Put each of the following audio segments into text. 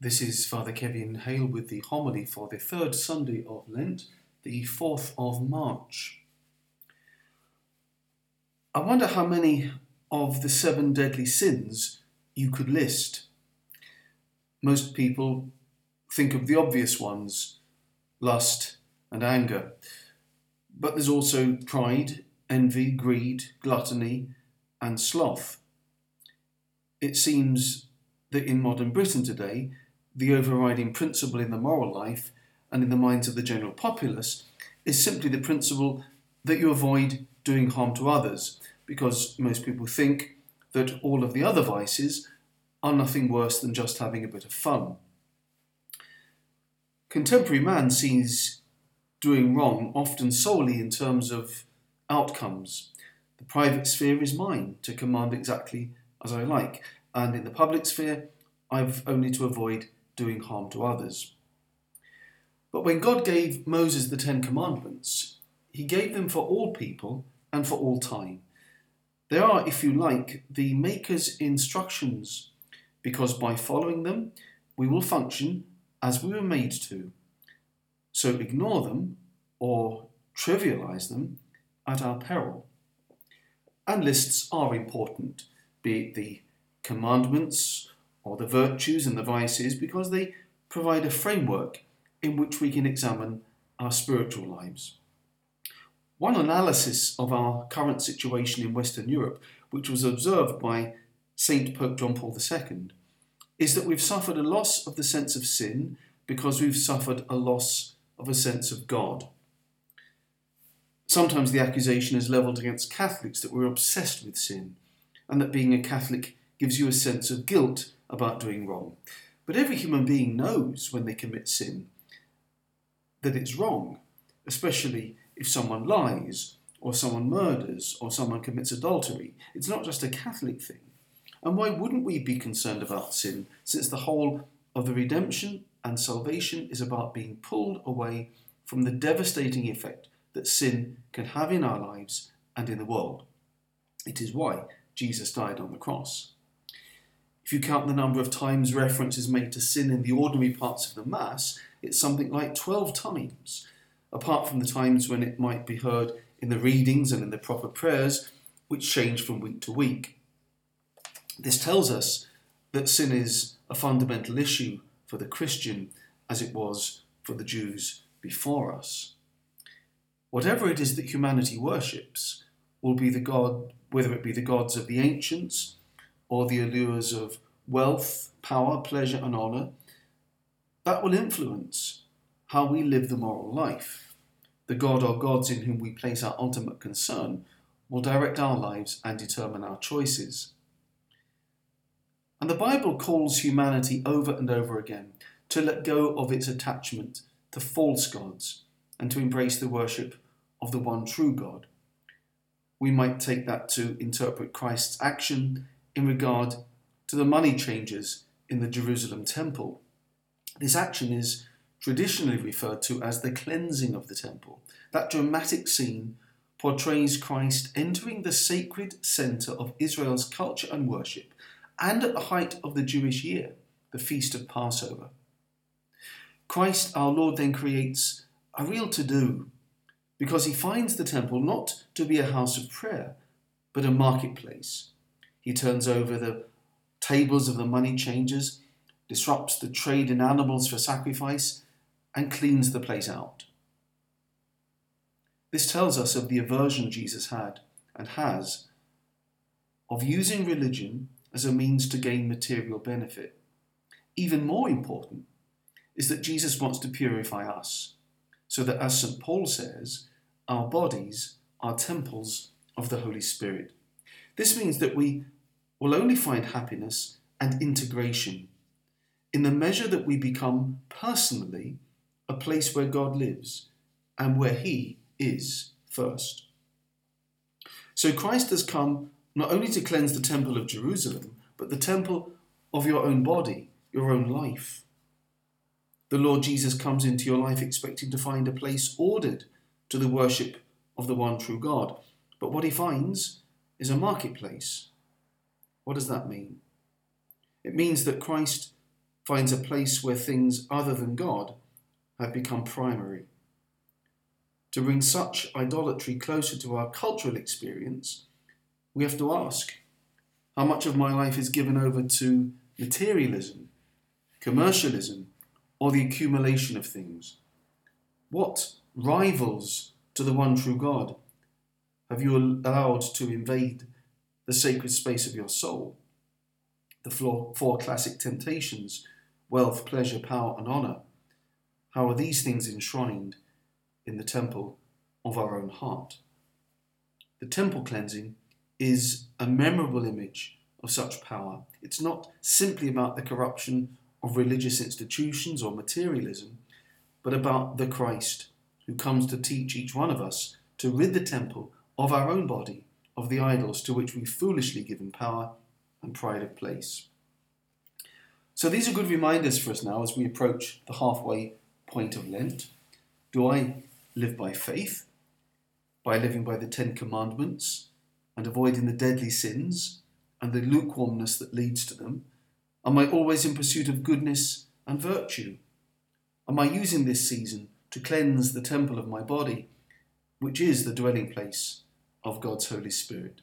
This is Father Kevin Hale with the homily for the third Sunday of Lent, the 4th of March. I wonder how many of the seven deadly sins you could list. Most people think of the obvious ones lust and anger, but there's also pride, envy, greed, gluttony, and sloth. It seems that in modern Britain today, the overriding principle in the moral life and in the minds of the general populace is simply the principle that you avoid doing harm to others, because most people think that all of the other vices are nothing worse than just having a bit of fun. Contemporary man sees doing wrong often solely in terms of outcomes. The private sphere is mine to command exactly as I like, and in the public sphere, I've only to avoid doing harm to others. But when God gave Moses the Ten Commandments, he gave them for all people and for all time. They are, if you like, the Maker's instructions, because by following them, we will function as we were made to. So ignore them or trivialize them at our peril. And lists are important, be it the commandments or the virtues and the vices, because they provide a framework in which we can examine our spiritual lives. One analysis of our current situation in Western Europe, which was observed by St. Pope John Paul II, is that we've suffered a loss of the sense of sin because we've suffered a loss of a sense of God. Sometimes the accusation is levelled against Catholics that we're obsessed with sin and that being a Catholic gives you a sense of guilt about doing wrong. But every human being knows when they commit sin that it's wrong, especially if someone lies or someone murders or someone commits adultery. It's not just a Catholic thing. And why wouldn't we be concerned about sin since the whole of the redemption and salvation is about being pulled away from the devastating effect that sin can have in our lives and in the world? It is why Jesus died on the cross. If you count the number of times reference is made to sin in the ordinary parts of the Mass, it's something like 12 times, apart from the times when it might be heard in the readings and in the proper prayers, which change from week to week. This tells us that sin is a fundamental issue for the Christian as it was for the Jews before us. Whatever it is that humanity worships will be the God, whether it be the gods of the ancients, or the allures of wealth, power, pleasure, and honour, that will influence how we live the moral life. The God or gods in whom we place our ultimate concern will direct our lives and determine our choices. And the Bible calls humanity over and over again to let go of its attachment to false gods and to embrace the worship of the one true God. We might take that to interpret Christ's action in regard to the money changers in the Jerusalem temple. This action is traditionally referred to as the cleansing of the temple. That dramatic scene portrays Christ entering the sacred centre of Israel's culture and worship, and at the height of the Jewish year, the feast of Passover. Christ our Lord then creates a real to do because he finds the temple not to be a house of prayer, but a marketplace he turns over the tables of the money changers, disrupts the trade in animals for sacrifice, and cleans the place out. This tells us of the aversion Jesus had and has of using religion as a means to gain material benefit. Even more important is that Jesus wants to purify us, so that, as St. Paul says, our bodies are temples of the Holy Spirit. This means that we will only find happiness and integration in the measure that we become personally a place where God lives and where He is first. So Christ has come not only to cleanse the temple of Jerusalem, but the temple of your own body, your own life. The Lord Jesus comes into your life expecting to find a place ordered to the worship of the one true God. But what he finds is a marketplace what does that mean? It means that Christ finds a place where things other than God have become primary. To bring such idolatry closer to our cultural experience, we have to ask how much of my life is given over to materialism, commercialism, or the accumulation of things? What rivals to the one true God have you allowed to invade the sacred space of your soul? The four classic temptations wealth, pleasure, power, and honour. How are these things enshrined in the temple of our own heart? The temple cleansing is a memorable image of such power. It's not simply about the corruption of religious institutions or materialism, but about the Christ who comes to teach each one of us to rid the temple of our own body of the idols to which we've foolishly given power and pride of place. So these are good reminders for us now as we approach the halfway point of Lent. Do I live by faith, by living by the Ten Commandments and avoiding the deadly sins and the lukewarmness that leads to them? Am I always in pursuit of goodness and virtue? Am I using this season to cleanse the temple of my body, which is the dwelling place of God's Holy Spirit?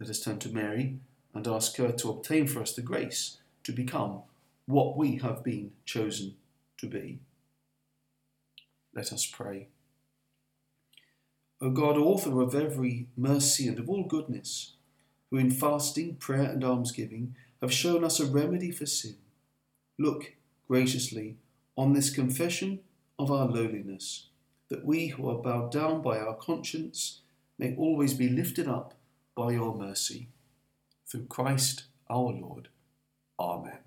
Let us turn to Mary and ask her to obtain for us the grace to become what we have been chosen to be. Let us pray. O God, author of every mercy and of all goodness, who in fasting, prayer, and almsgiving have shown us a remedy for sin, look graciously on this confession of our lowliness, that we who are bowed down by our conscience may always be lifted up by your mercy. Through Christ our Lord. Amen.